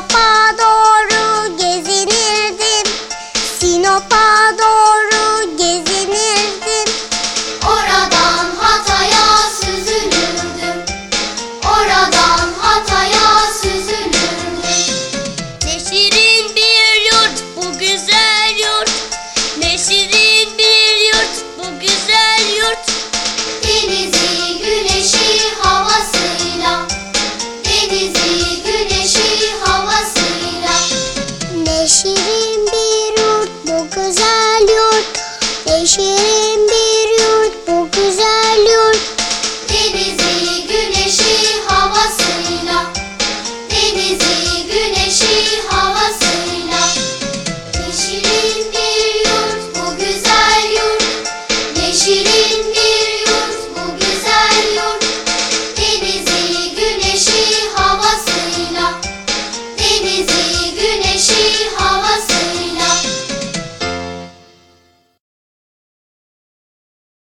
Sinop'a doğru gezinirdim. Sinop'a doğru appreciate it.